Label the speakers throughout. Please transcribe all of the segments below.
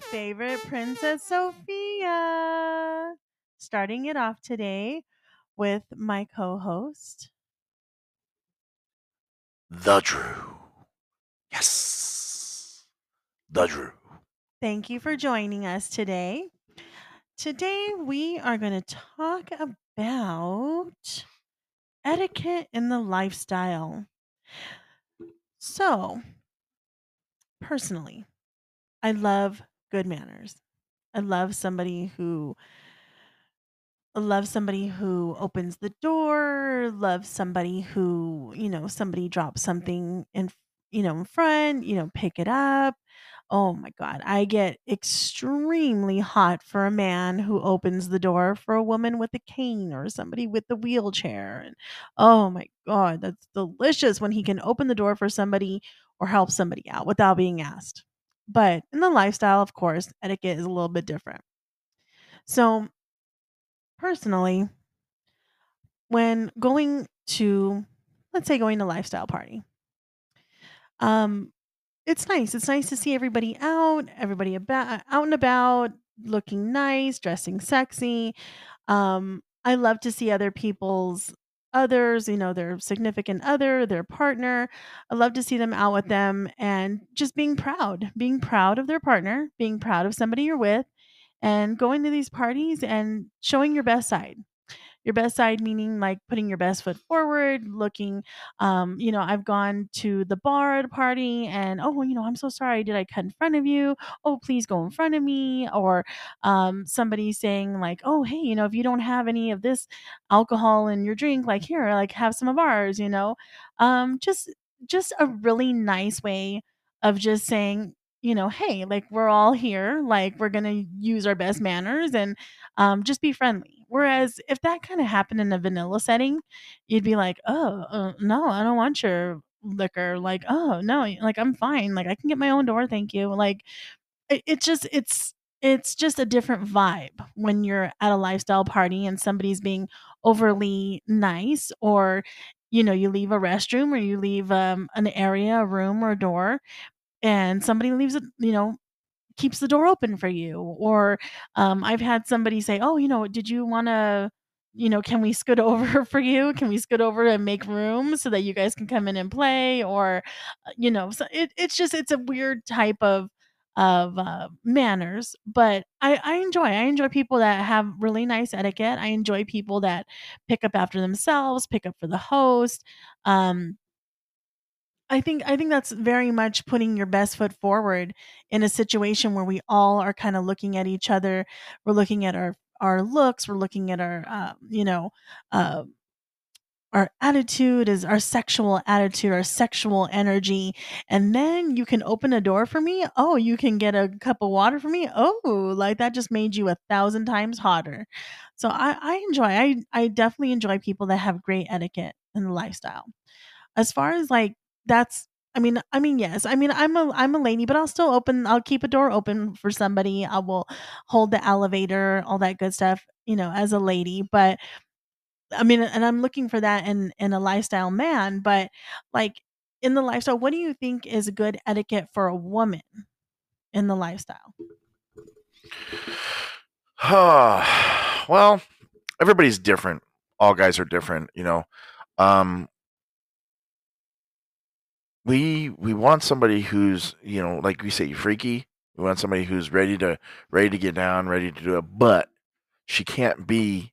Speaker 1: favorite Princess Sophia. Starting it off today with my co host.
Speaker 2: The Drew. Yes. The Drew.
Speaker 1: Thank you for joining us today. Today we are going to talk about etiquette in the lifestyle. So, personally, I love good manners. I love somebody who love somebody who opens the door, love somebody who, you know, somebody drops something in, you know, in front, you know, pick it up. Oh my God. I get extremely hot for a man who opens the door for a woman with a cane or somebody with the wheelchair. And oh my God, that's delicious when he can open the door for somebody or help somebody out without being asked. But in the lifestyle, of course, etiquette is a little bit different. So, personally, when going to, let's say, going to lifestyle party, um, it's nice. It's nice to see everybody out, everybody about out and about, looking nice, dressing sexy. Um, I love to see other people's others, you know, their significant other, their partner. I love to see them out with them and just being proud, being proud of their partner, being proud of somebody you're with, and going to these parties and showing your best side your best side meaning like putting your best foot forward looking um you know i've gone to the bar at a party and oh you know i'm so sorry did i cut in front of you oh please go in front of me or um somebody saying like oh hey you know if you don't have any of this alcohol in your drink like here like have some of ours you know um just just a really nice way of just saying you know hey like we're all here like we're gonna use our best manners and um, just be friendly. Whereas if that kind of happened in a vanilla setting, you'd be like, oh, uh, no, I don't want your liquor. Like, oh, no, like I'm fine. Like I can get my own door. Thank you. Like it, it just, it's, it's just a different vibe when you're at a lifestyle party and somebody's being overly nice or you know you leave a restroom or you leave um, an area a room or a door and somebody leaves it you know keeps the door open for you. Or um, I've had somebody say, "Oh, you know, did you want to?" You know, can we scoot over for you? Can we scoot over and make room so that you guys can come in and play? Or, uh, you know, so it, it's just it's a weird type of of uh, manners, but I, I enjoy. I enjoy people that have really nice etiquette. I enjoy people that pick up after themselves, pick up for the host. Um, I think I think that's very much putting your best foot forward in a situation where we all are kind of looking at each other. We're looking at our our looks. We're looking at our um, you know uh, our attitude is our sexual attitude, our sexual energy, and then you can open a door for me. Oh, you can get a cup of water for me. Oh, like that just made you a thousand times hotter. So I, I enjoy. I I definitely enjoy people that have great etiquette the lifestyle. As far as like that's I mean I mean, yes. I mean, I'm a I'm a lady, but I'll still open I'll keep a door open for somebody. I will hold the elevator, all that good stuff, you know, as a lady, but I mean, and I'm looking for that in in a lifestyle man, but like in the lifestyle, what do you think is good etiquette for a woman in the lifestyle?
Speaker 2: well, everybody's different. All guys are different, you know. Um, we we want somebody who's you know like we say freaky. We want somebody who's ready to ready to get down, ready to do it, but she can't be,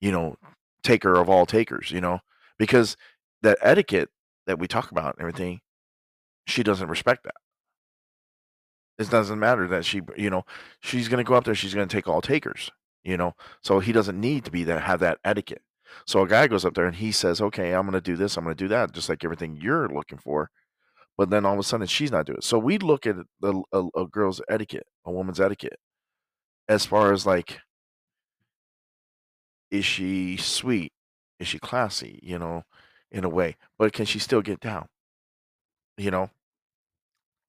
Speaker 2: you know, taker of all takers. You know, because that etiquette that we talk about and everything, she doesn't respect that. It doesn't matter that she, you know, she's going to go up there. She's going to take all takers. You know, so he doesn't need to be that have that etiquette. So a guy goes up there and he says, "Okay, I'm going to do this. I'm going to do that," just like everything you're looking for. But then all of a sudden, she's not doing it. So we look at the, a, a girl's etiquette, a woman's etiquette, as far as like, is she sweet? Is she classy? You know, in a way, but can she still get down? You know,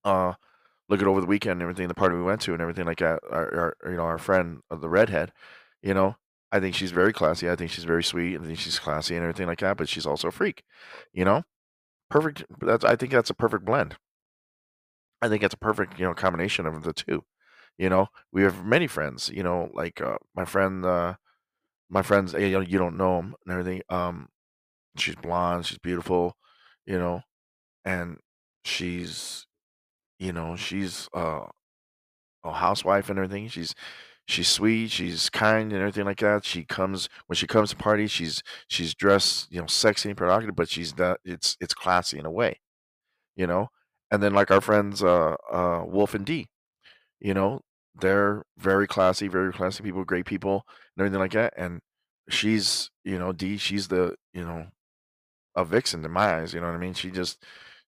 Speaker 2: uh, look at over the weekend and everything, the party we went to and everything like that. Our, our you know, our friend, uh, the redhead, you know, I think she's very classy. I think she's very sweet. I think she's classy and everything like that. But she's also a freak. You know, perfect. That's I think that's a perfect blend. I think it's a perfect you know combination of the two. You know, we have many friends. You know, like uh, my friend, uh, my friends. You know, you don't know them and everything. Um, she's blonde. She's beautiful. You know, and she's, you know, she's uh, a housewife and everything. She's she's sweet, she's kind and everything like that. She comes when she comes to parties, she's she's dressed, you know, sexy and provocative, but she's not it's it's classy in a way, you know? And then like our friends uh uh Wolf and D, you know, they're very classy, very classy people, great people and everything like that. And she's, you know, D, she's the, you know, a vixen in my eyes. You know what I mean? She just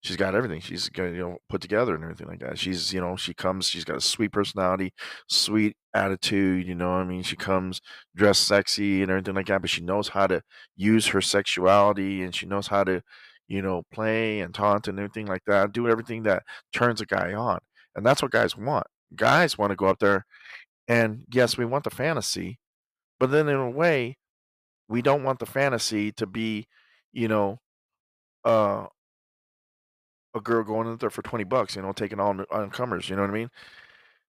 Speaker 2: she's got everything. She's you know put together and everything like that. She's you know she comes. She's got a sweet personality, sweet attitude. You know I mean? She comes dressed sexy and everything like that. But she knows how to use her sexuality and she knows how to you know play and taunt and everything like that. Do everything that turns a guy on, and that's what guys want. Guys want to go up there and yes, we want the fantasy, but then in a way, we don't want the fantasy to be, you know, uh, a girl going in there for 20 bucks, you know, taking all on comers, you know what I mean?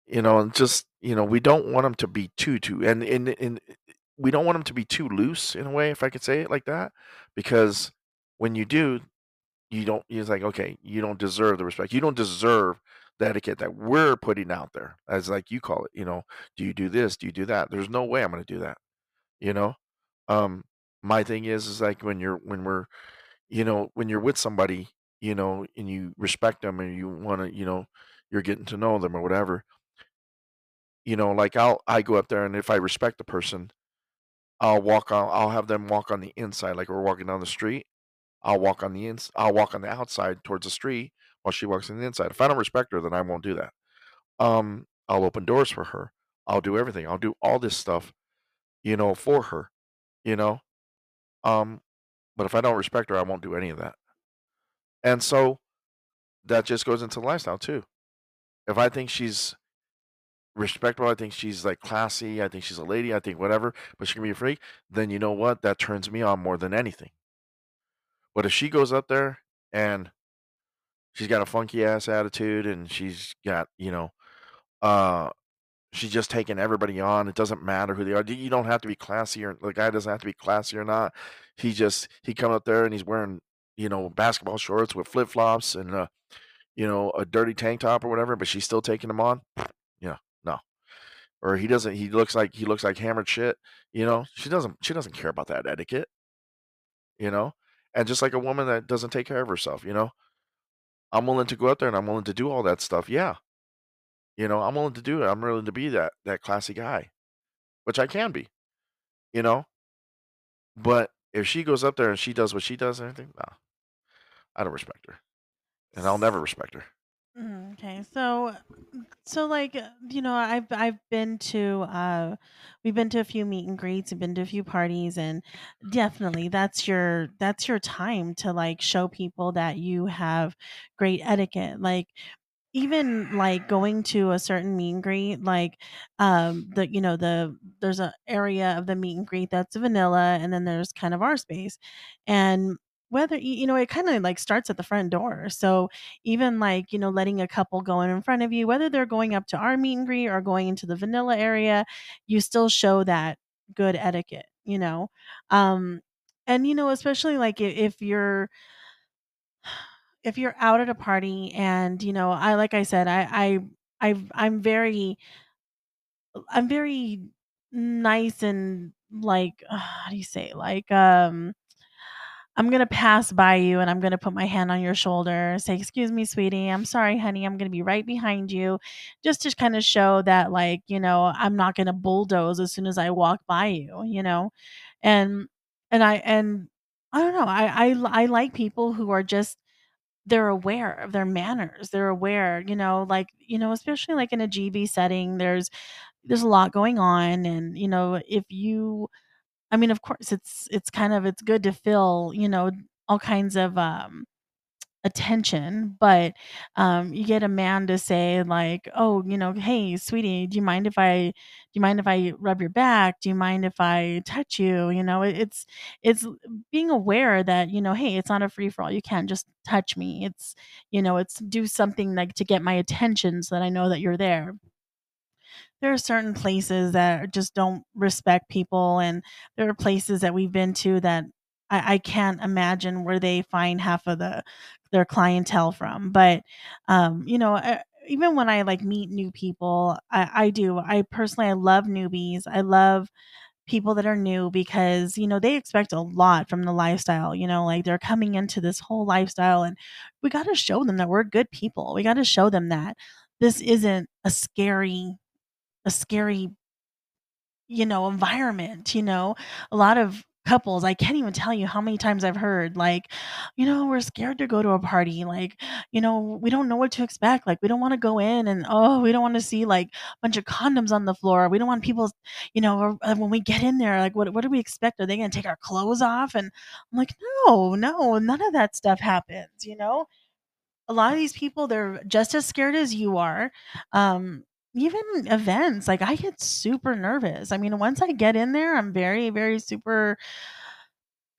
Speaker 2: You know, and just, you know, we don't want them to be too, too, and, and, and we don't want them to be too loose in a way, if I could say it like that, because when you do, you don't, it's like, okay, you don't deserve the respect. You don't deserve the etiquette that we're putting out there, as like you call it, you know, do you do this? Do you do that? There's no way I'm going to do that, you know? Um, my thing is, is like when you're, when we're, you know, when you're with somebody, you know, and you respect them and you want to, you know, you're getting to know them or whatever, you know, like I'll I go up there and if I respect the person, I'll walk on I'll have them walk on the inside like we're walking down the street. I'll walk on the ins I'll walk on the outside towards the street while she walks on the inside. If I don't respect her, then I won't do that. Um, I'll open doors for her. I'll do everything. I'll do all this stuff, you know, for her, you know. Um, but if I don't respect her, I won't do any of that. And so that just goes into the lifestyle too. If I think she's respectable, I think she's like classy, I think she's a lady, I think whatever, but she can be a freak, then you know what? That turns me on more than anything. But if she goes up there and she's got a funky ass attitude and she's got, you know, uh she's just taking everybody on. It doesn't matter who they are. You don't have to be classy or the guy doesn't have to be classy or not. He just he come up there and he's wearing, you know, basketball shorts with flip flops and uh you know, a dirty tank top or whatever, but she's still taking them on. Yeah, no. Or he doesn't. He looks like he looks like hammered shit. You know, she doesn't. She doesn't care about that etiquette. You know, and just like a woman that doesn't take care of herself. You know, I'm willing to go out there and I'm willing to do all that stuff. Yeah, you know, I'm willing to do it. I'm willing to be that that classy guy, which I can be. You know, but if she goes up there and she does what she does and everything, no, I don't respect her, and I'll never respect her.
Speaker 1: Mm, Okay, so so like uh, you know, I've I've been to uh we've been to a few meet and greets, we've been to a few parties and definitely that's your that's your time to like show people that you have great etiquette. Like even like going to a certain meet and greet, like um the you know the there's a area of the meet and greet that's vanilla, and then there's kind of our space, and whether you know it kind of like starts at the front door. So even like you know letting a couple go in in front of you, whether they're going up to our meet and greet or going into the vanilla area, you still show that good etiquette. You know, um, and you know especially like if you're if you're out at a party and you know i like i said i i I've, i'm very i'm very nice and like how do you say like um i'm gonna pass by you and i'm gonna put my hand on your shoulder say excuse me sweetie. I'm sorry honey. I'm gonna be right behind you. Just to kind of show that like you know i'm not gonna bulldoze as soon as i walk by you you know? And and i and i don't know. I i, I like people who are just they're aware of their manners. They're aware, you know, like, you know, especially like in a GB setting, there's there's a lot going on and, you know, if you I mean, of course, it's it's kind of it's good to feel, you know, all kinds of um attention, but, um, you get a man to say like, "Oh, you know, hey, sweetie, do you mind if I do you mind if I rub your back? Do you mind if I touch you?" You know, it it's it's being aware that, you know, "Hey, it's not a free for all. You can't just touch me. It's, you know, it's do something like to get my attention so that I know that you're there." There are certain places that just don't respect people, and there are places that we've been to that I I can't imagine where they find half of the their clientele from, but, um, you know, uh, even when I, like, meet new people, I I do, I personally I love newbies, I love people that are new because, you know, they expect a lot from the lifestyle, you know, like, they're coming into this whole lifestyle, and we gotta show them that we're good people, we gotta show them that this isn't a scary a scary you know, environment, you know? A lot of couples, I can't even tell you how many times I've heard, like, "You know, we're scared to go to a party," like, you know, "We don't know what to expect," like, "We don't wanna go in and, oh, we don't wanna see, like, a bunch of condoms on the floor, we don't want people's" you know, or, uh, "When we get in there, like, what what do we expect? Are they gonna take our clothes off?" And I'm like, "No, no, none of that stuff happens," you know? A lot of these people, they're just as scared as you are, um, even events, like, I get super nervous, I mean, once I get in there, I'm very, very super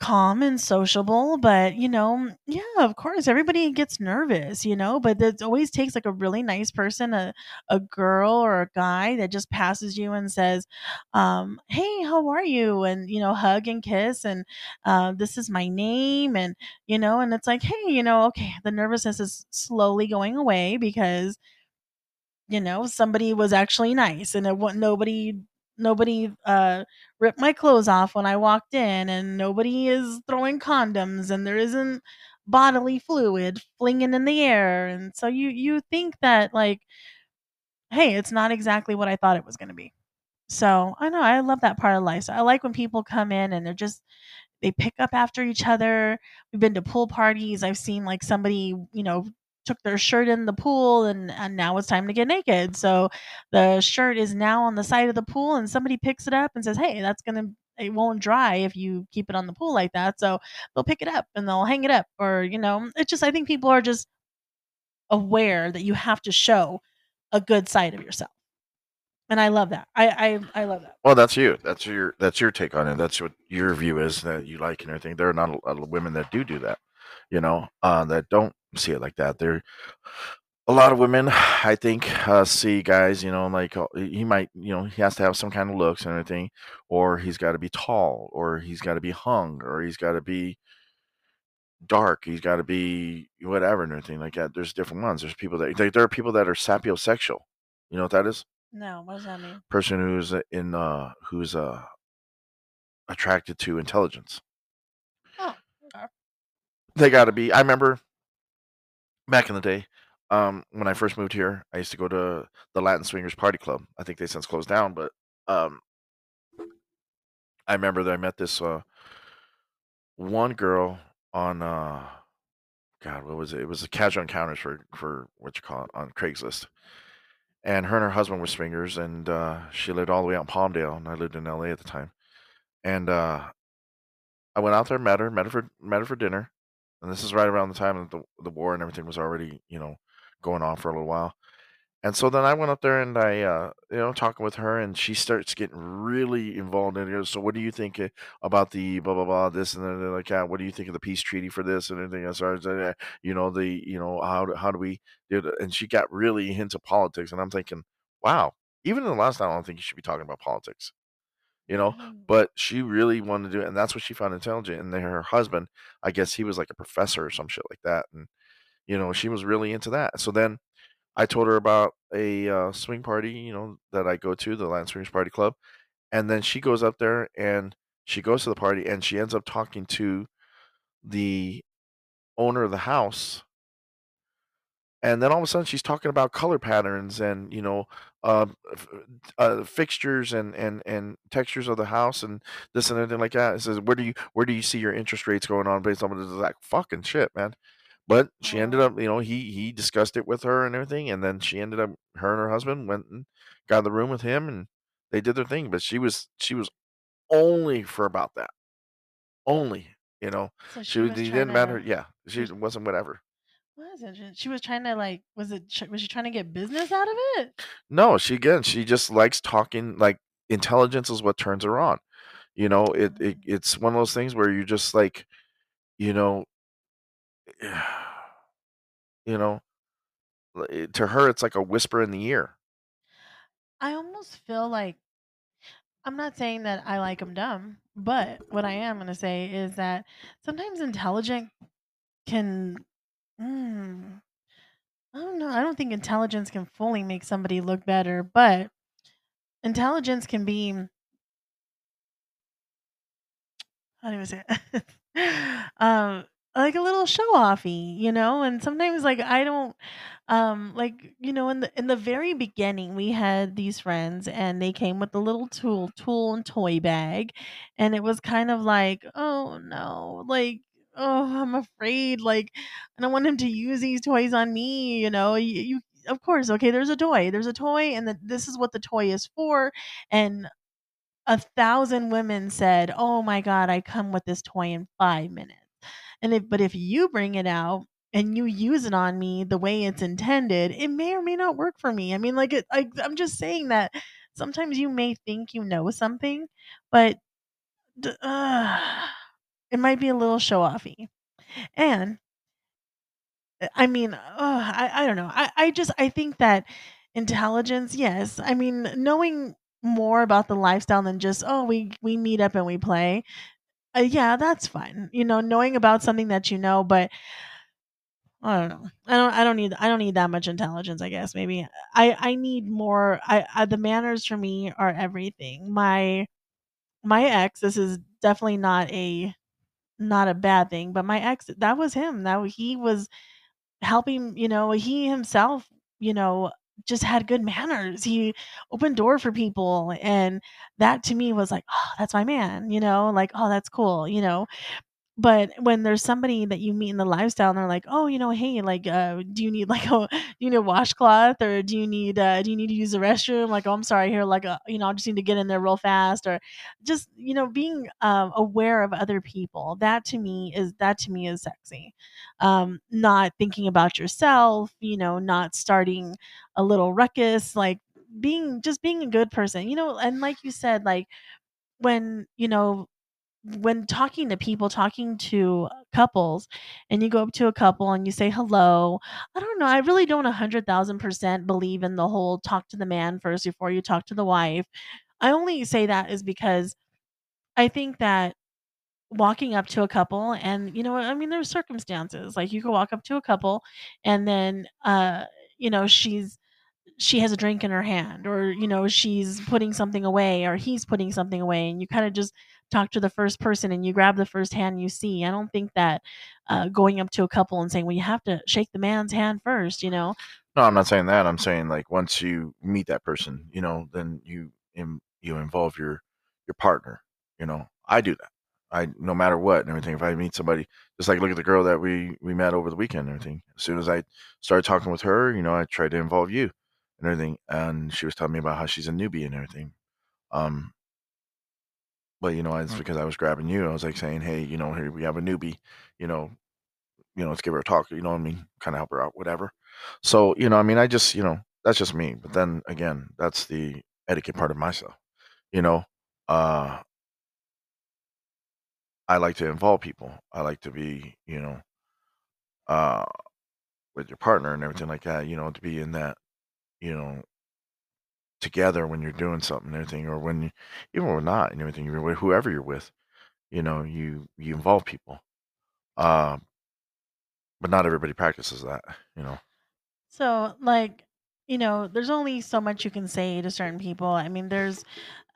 Speaker 1: calm and sociable, but, you know yeah, of course, everybody gets nervous, you know, but it always takes, like, a really nice person, a a girl or a guy that just passes you and says, um, "Hey, how are you?" And, you know, hug and kiss, and, uh, "This is my name," and, you know, and it's like, "Hey," you know, "Okay, the nervousness is slowly going away because" you know, somebody was actually nice, and it nobody nobody, uh, ripped my clothes off when I walked in, and nobody is throwing condoms, and there isn't bodily fluid flinging in the air, and so you you think that, like, "Hey, it's not exactly what I thought it was gonna be." So, I know, I love that part of life, so I like when people come in and they're just they pick up after each other. We've been to pool parties, I've seen, like, somebody, you know, took their shirt in the pool, and and now it's time to get naked, so the shirt is now on the side of the pool, and somebody picks it up and says, "Hey, that's gonna it won't dry if you keep it on the pool like that," so they'll pick it up, and they'll hang it up, or, you know, it's just I think people are just aware that you have to show a good side of yourself. And I love that. I I I love that.
Speaker 2: Well, that's you. That's your that's your take on it. That's what your view is that you like and everything. There are not a lot of women that do do that, you know, uh, that don't see it like that. There a lot of women, I think, uh, see guys, you know, like uh, he might, you know, he has to have some kind of looks and everything, or he's got to be tall, or he's got to be hung, or he's got to be dark, he's got to be whatever and everything like that. There's different ones. There's people that there are people that are sapiosexual. You know what that is?
Speaker 1: No, what does that mean?
Speaker 2: Person who's in uh who's uh attracted to intelligence.
Speaker 1: Oh, okay.
Speaker 2: They got to be. I remember back in the day, um, when I first moved here, I used to go to the Latin Swingers Party Club. I think they since closed down, but um, I remember that I met this uh, one girl on uh, God, what was it? It was a casual encounters for for what you call it on Craigslist. And her and her husband were swingers, and uh, she lived all the way out in Palmdale, and I lived in LA at the time. And uh, I went out there, met her, met her for met her for dinner, and this is right around the time that the the war and everything was already, you know, going on for a little while. And so then I went up there and I, uh, you know, talking with her, and she starts getting really involved in it. So, what do you think uh, about the blah blah blah this and then like that? What do you think of the peace treaty for this and everything? Far as uh, you know, the you know how do, how do we do it? And she got really into politics, and I'm thinking, wow. Even in the last time, I don't think you should be talking about politics, you know.
Speaker 1: Mm.
Speaker 2: But she really wanted to do it, and that's what she found intelligent. And then her husband, I guess he was like a professor or some shit like that, and you know, she was really into that. So then I told her about a uh, swing party, you know, that I go to, the Latin Swingers Party Club, and then she goes up there and she goes to the party and she ends up talking to the owner of the house. And then all of a sudden she's talking about color patterns and you know uh, uh, fixtures and, and, and textures of the house and this and everything like that. It says where do you where do you see your interest rates going on based on this? Like fucking shit, man. But she ended
Speaker 1: Oh.
Speaker 2: up, you know, he he discussed it with her and everything, and then she ended up her and her husband went and got in the room with him, and they did their thing. But she was she was only for about that, only, you know,
Speaker 1: So
Speaker 2: she
Speaker 1: she
Speaker 2: was-
Speaker 1: was
Speaker 2: it
Speaker 1: trying
Speaker 2: didn't matter. Yeah, she wasn't whatever.
Speaker 1: What is it? She was trying to, like was it was she trying to get business out of it?
Speaker 2: No, she again, she just likes talking. Like intelligence is what turns her on. You know, it, it
Speaker 1: Oh.
Speaker 2: it's one of those things where you just like, you know, you know, eh, to her it's like a whisper in the ear.
Speaker 1: I almost feel like I'm not saying that I like them dumb, but what I am gonna say is that sometimes intelligent can mm, I don't know. I don't think intelligence can fully make somebody look better, but intelligence can be how do I say it? um, like a little show offy, you know. And sometimes, like I don't, um, like you know, in the in the very beginning, we had these friends, and they came with a little tool, tool and toy bag, and it was kind of like, oh no, like. Oh, I'm afraid. Like, I don't want him to use these toys on me. You know, you, you of course, okay. There's a toy. There's a toy, and the, this is what the toy is for. And a thousand women said, "Oh my god, I come with this toy in 5 minutes." And if but if you bring it out and you use it on me the way it's intended, it may or may not work for me. I mean, like it I I'm just saying that sometimes you may think you know something, but uh, it might be a little show offy. And uh, I mean, I I don't know. I I just I think that intelligence, yes. I mean, knowing more about the lifestyle than just, "Oh, we we meet up and we play." Uh, yeah, that's fine. You know, knowing about something that you know, but I don't know. I don't I don't need I don't need that much intelligence, I guess. Maybe I I need more I, I the manners for me are everything. My my ex, this is definitely not a not a bad thing, but my ex, that was him. That he was helping, you know, he himself, you know, just had good manners. He opened door for people and that to me was like, "Oh, that's my man," you know, like, "Oh, that's cool," you know. But when there's somebody that you meet in the lifestyle and they're like, "Oh, you know, hey, like, uh, do you need like a do you need a washcloth or do you need uh, do you need to use the restroom?" Like, "Oh, I'm sorry, here, like, uh, you know, I just need to get in there real fast," or just you know, being um, aware of other people. That to me is that to me is sexy. Um, not thinking about yourself, you know, not starting a little ruckus, like being just being a good person, you know, and like you said, like when you know when talking to people, talking to couples, and you go up to a couple and you say hello, I don't know. I really don't 100,000% believe in the whole talk to the man first before you talk to the wife. I only say that is because I think that walking up to a couple and you know I mean there's circumstances like you could walk up to a couple and then uh you know she's she has a drink in her hand or you know she's putting something away or he's putting something away and you kind of just talk to the first person and you grab the first hand you see i don't think that uh, going up to a couple and saying well you have to shake the man's hand first you know
Speaker 2: No, I'm not saying that. I'm saying like once you meet that person, you know, then you you involve your your partner. You know, I do that. I no matter what and everything. If I meet somebody, just like look at the girl that we we met over the weekend and everything. As soon as I started talking with her, you know, I tried to involve you and everything, and she was telling me about how she's a newbie and everything. Um, but you know, it's
Speaker 3: Mm.
Speaker 2: because I was grabbing you. I was like saying, hey, you know, here we have a newbie. You know, you know, let's give her a talk. You know what I mean? Kind of help her out, whatever. So you know, I mean, I just you know, that's just me. But then again, that's the etiquette part of myself. You know, uh, I like to involve people. I like to be, you know, uh, with your partner and everything like that. You know, to be in that, you know, together when you're doing something and everything, or when you, even when not and everything, you're whoever you're with. You know, you you involve people. Uh, but not everybody practices that. You know.
Speaker 1: So, like, you know, there's only so much you can say to certain people. I mean, there's,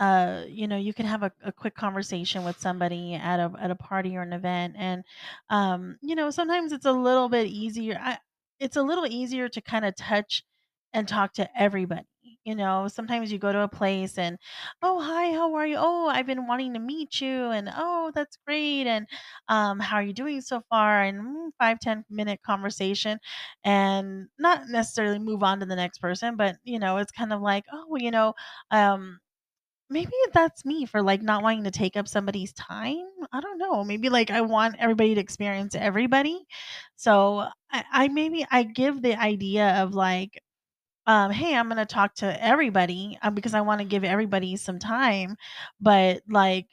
Speaker 1: uh, you know, you can have a, a quick conversation with somebody at a at a party or an event, and, um, you know, sometimes it's a little bit easier. I, it's a little easier to kind of touch and talk to everybody. You know, sometimes you go to a place and, oh, hi, how are you? Oh, I've been wanting to meet you, and oh, that's great, and um, how are you doing so far? And mm, five ten minute conversation and not necessarily move on to the next person, but you know, it's kind of like, oh, you know, um, maybe that's me for like not wanting to take up somebody's time. I don't know. Maybe like I want everybody to experience everybody. So I, I maybe I give the idea of like, um, hey, I'm gonna talk to everybody um, because I want to give everybody some time, but like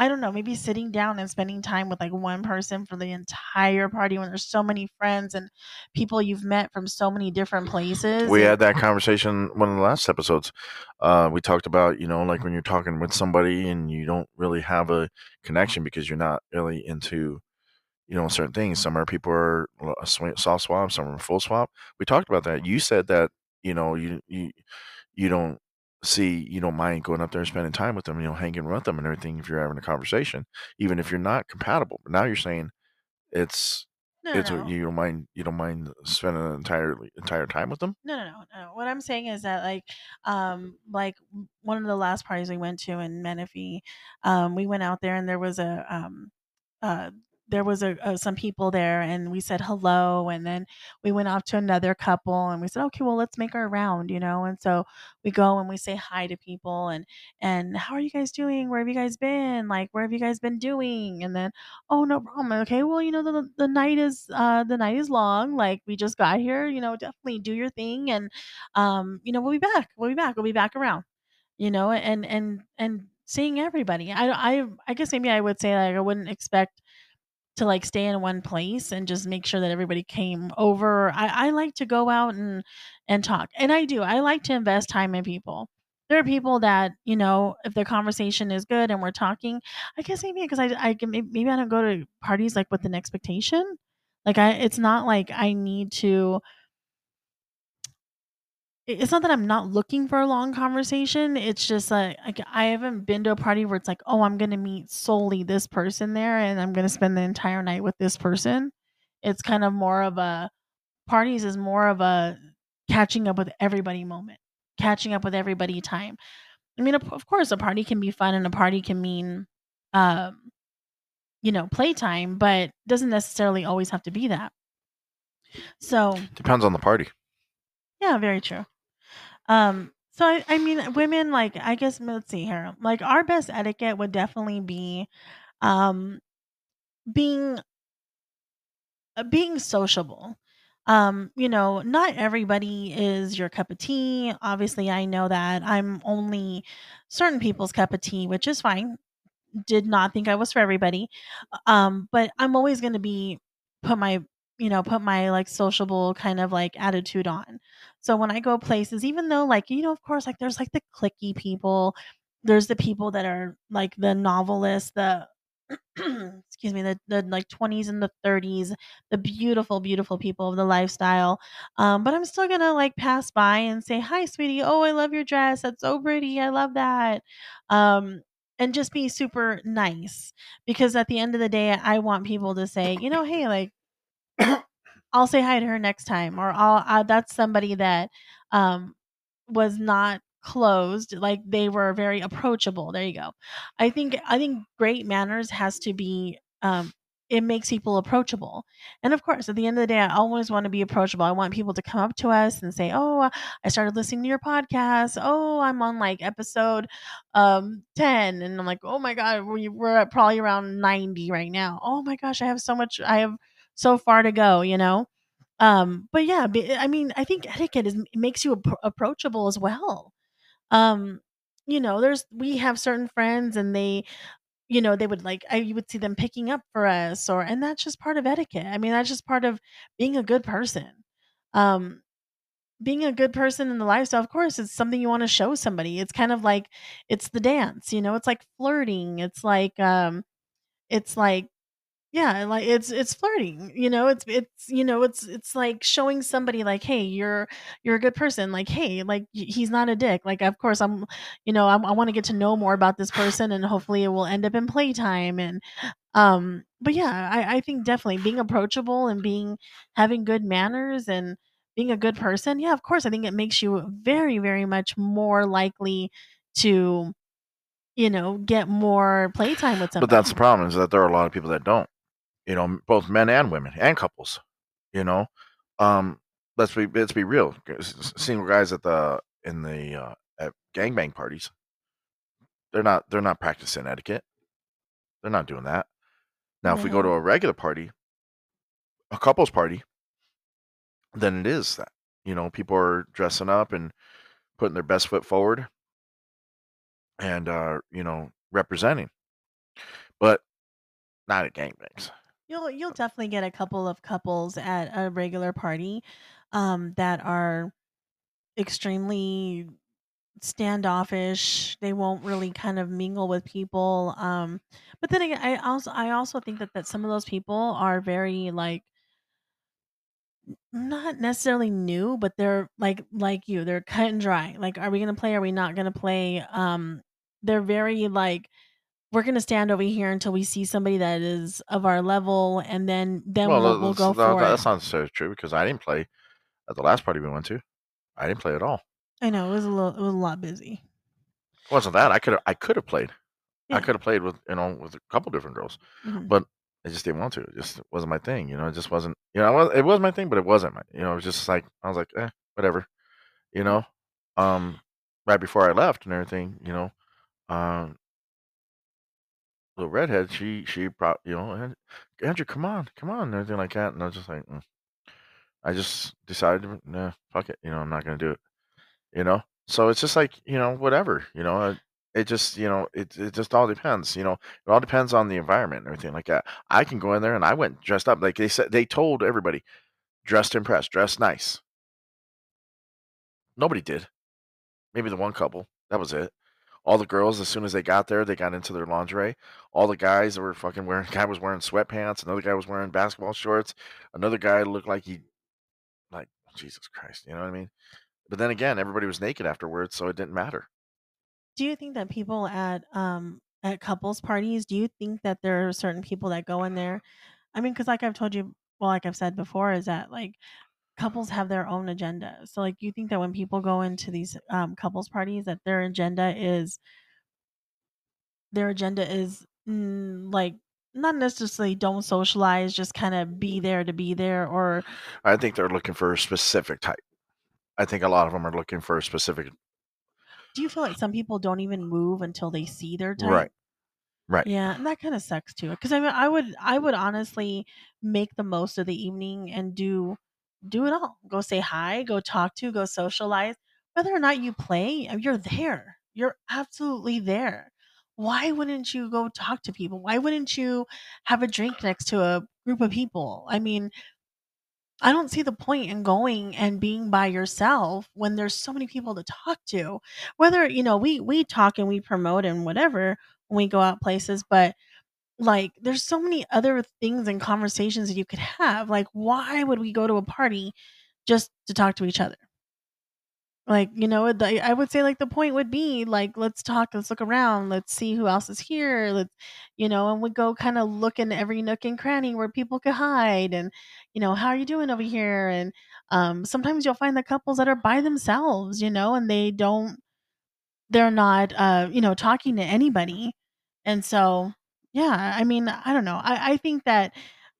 Speaker 1: I don't know, maybe sitting down and spending time with like one person for the entire party when there's so many friends and people you've met from so many different places.
Speaker 2: We had that conversation one of the last episodes. Uh, we talked about you know like when you're talking with somebody and you don't really have a connection because you're not really into you know certain things. Some are people are a sw- soft swap, some are full swap. We talked about that. You said that you know you you you don't see you don't mind going up there and spending time with them, you know, hanging with them and everything if you're having a conversation, even if you're not compatible. But now you're saying it's
Speaker 1: no, no,
Speaker 2: it's
Speaker 1: no.
Speaker 2: you don't mind you don't mind spending an entire entire time with them.
Speaker 1: No, no, no, no. What I'm saying is that like, um, like w- one of the last parties we went to in Menifee, um, we went out there and there was a um, uh, there was a, uh some people there and we said hello and then we went off to another couple and we said okay well let's make our round you know and so we go and we say hi to people and and how are you guys doing? Where have you guys been? Like where have you guys been doing? And then oh no problem. Okay well you know the, the night is uh the night is long. Like we just got here you know definitely do your thing and um you know we'll be back we'll be back we'll be back around you know and and and seeing everybody. I i i guess maybe i would say like i wouldn't expect to like stay in one place and just make sure that everybody came over. I i like to go out and and talk and i do. I like to invest time in people. There are people that you know if the conversation is good and we're talking i guess maybe because i i can maybe i don't go to parties like with an expectation. Like i it's not like i need to it's not that I'm not looking for a long conversation. It's just like, like I haven't been to a party where it's like, oh, I'm gonna meet solely this person there, and I'm gonna spend the entire night with this person. It's kind of more of a parties is more of a catching up with everybody moment, catching up with everybody time. I mean, of, of course, a party can be fun, and a party can mean, um, you know, playtime, but doesn't necessarily always have to be that. So
Speaker 2: Depends on the party.
Speaker 1: Yeah, very true. Um, so I, I mean, women like I guess let's see here. Like our best etiquette would definitely be, um, being uh, being sociable. Um, you know, not everybody is your cup of tea. Obviously, I know that I'm only certain people's cup of tea, which is fine. Did not think I was for everybody. Um, but I'm always going to be put my, you know, put my like sociable kind of like attitude on. So when I go places, even though like, you know, of course, like there's like the clicky people, there's the people that are like the novelists, the excuse me, the, the like 20s and the 30s, the beautiful, beautiful people of the lifestyle. Um, but I'm still gonna like pass by and say, Hi, sweetie. Oh, I love your dress. That's so pretty. I love that. Um, and just be super nice because at the end of the day, I want people to say, you know, hey, like I'll say hi to her next time, or I'll uh, that's somebody that um was not closed, like they were very approachable. There you go. I think I think great manners has to be um it makes people approachable. And of course, at the end of the day, I always want to be approachable. I want people to come up to us and say, "Oh, I started listening to your podcast. Oh, I'm on like episode um 10." And I'm like, "Oh my god, we we're at probably around 90 right now. Oh my gosh, I have so much I have so far to go, you know?" Um, but yeah, I mean, I think etiquette is makes you appro- approachable as well. Um, you know, there's we have certain friends and they, you know, they would like I you would see them picking up for us or and that's just part of etiquette. I mean, that's just part of being a good person. Um, being a good person in the lifestyle, of course, is something you want to show somebody. It's kind of like it's the dance, you know, it's like flirting. It's like um it's like yeah, like it's it's flirting, you know, it's it's you know, it's it's like showing somebody like, "Hey, you're you're a good person." Like, "Hey, like y- he's not a dick." Like, of course, I'm, you know, I'm, I want to get to know more about this person, and hopefully, it will end up in playtime. And um, but yeah, I I think definitely being approachable and being having good manners and being a good person. Yeah, of course, I think it makes you very very much more likely to you know get more playtime with somebody.
Speaker 2: But that's the problem is that there are a lot of people that don't. You know, both men and women and couples. You know, um, let's be let's be real. S- Single guys at the in the uh, at gangbang parties, they're not they're not practicing etiquette. They're not doing that. Now, if we go to a regular party, a couples party, then it is that. You know, people are dressing up and putting their best foot forward and uh, you know, representing. but not at gangbangs.
Speaker 1: You'll you'll definitely get a couple of couples at a regular party um, that are extremely standoffish. They won't really kind of mingle with people. Um, but then again, I also I also think that that some of those people are very like not necessarily new, but they're like like you. They're cut and dry. Like, are we gonna play? Are we not gonna play? Um, they're very like we're gonna stand over here until we see somebody that is of our level, and then then
Speaker 2: Well,
Speaker 1: we'll, go
Speaker 2: that-
Speaker 1: for
Speaker 2: that's
Speaker 1: it.
Speaker 2: not necessarily true because I didn't play at the last party we went to. I didn't play at all.
Speaker 1: I know it was a little it was a lot busy.
Speaker 2: It wasn't that I could have I could have played. I could have played with you know with a couple different girls,
Speaker 1: Mhm.
Speaker 2: but I just didn't want to. It just wasn't my thing. You know, it just wasn't. You know, it was, it was my thing, but it wasn't my. You know, it was just like I was like, eh, whatever. You know, um, right before I left and everything. You know, um, the redhead, she she brought you know, "An- Andrew, come on, come on, and everything like that, and I was just like, mm. I just decided, nah, fuck it. You know, I'm not gonna do it. You know, so it's just like you know, whatever. You know, it, it just you know, it it just all depends. You know, it all depends on the environment and everything like that. I can go in there and I went dressed up like they said. They told everybody, dressed impressed, dressed nice. Nobody did. Maybe the one couple. That was it. All the girls, as soon as they got there, they got into their lingerie. All the guys were fucking wearing. Guy was wearing sweatpants. Another guy was wearing basketball shorts. Another guy looked like he, like Jesus Christ. You know what I mean? But then again, everybody was naked afterwards, so it didn't matter.
Speaker 1: Do you think that people at um at couples parties, do you think that there are certain people that go in there? I mean, because like I've told you, well, like I've said before, is that like couples have their own agenda. So like, you think that when people go into these um couples parties, that their agenda is their agenda is mm, like not necessarily don't socialize, just kind of be there to be there, or
Speaker 2: I think they're looking for a specific type. I think a lot of them are looking for a specific.
Speaker 1: do you feel like some people don't even move until they see their type?
Speaker 2: Right. Right.
Speaker 1: Yeah, and that kind of sucks too. Because I mean, I would, I would honestly make the most of the evening and do, do it all. Go say hi, go talk to, go socialize. Whether or not you play, uh, you're there. You're absolutely there. Why wouldn't you go talk to people? Why wouldn't you have a drink next to a group of people? I mean, I don't see the point in going and being by yourself when there's so many people to talk to. Whether, you know, we we talk and we promote and whatever when we go out places, but like there's so many other things and conversations that you could have. Like why would we go to a party just to talk to each other? Like, you know, I would say like the point would be like let's talk, let's look around, let's see who else is here, let's you know, and we go kind of look in every nook and cranny where people could hide and you know, how are you doing over here? And um sometimes you'll find the couples that are by themselves, you know, and they don't they're not uh, you know, talking to anybody. And so yeah, I mean, I don't know. I, I think that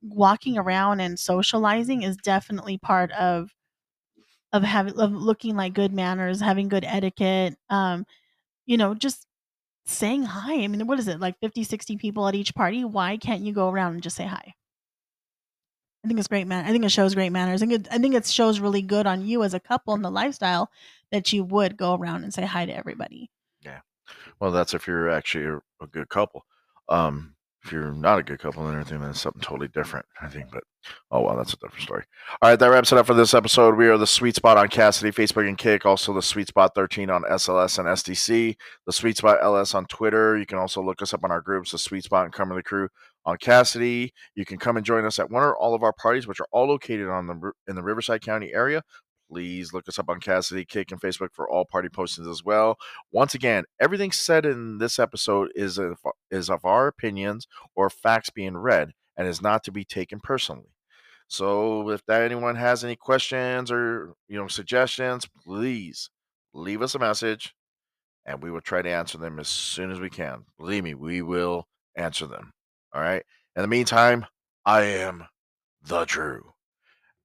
Speaker 1: walking around and socializing is definitely part of of having of looking like good manners, having good etiquette, um, you know, just saying hi. I mean, what is it? Like 50, 60 people at each party? Why can't you go around and just say hi? I think it's great man. I think it shows great manners. I think it, I think it shows really good on you as a couple and the lifestyle that you would go around and say hi to everybody. Yeah.
Speaker 2: Well, that's if you're actually a, a good couple. Um, if you're not a good couple and everything, then it's something totally different, I think. But oh well, that's a different story. All right, that wraps it up for this episode. We are the Sweet Spot on Kasidie, Facebook, and Kick. Also, the Sweet Spot 13 on SLS and SDC. The Sweet Spot LS on Twitter. You can also look us up on our groups, the Sweet Spot and Come the Crew on Kasidie. You can come and join us at one or all of our parties, which are all located on the in the Riverside County area. Please look us up on Kasidie, Kick, and Facebook for all party postings as well. Once again, everything said in this episode is of, is of our opinions or facts being read and is not to be taken personally. So if that anyone has any questions or you know suggestions, please leave us a message and we will try to answer them as soon as we can. Believe me, we will answer them. All right. In the meantime, I am the Drew.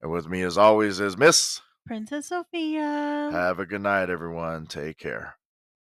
Speaker 2: And with me as always is Miss.
Speaker 1: Princess Sophia.
Speaker 2: Have a good night, everyone. Take care.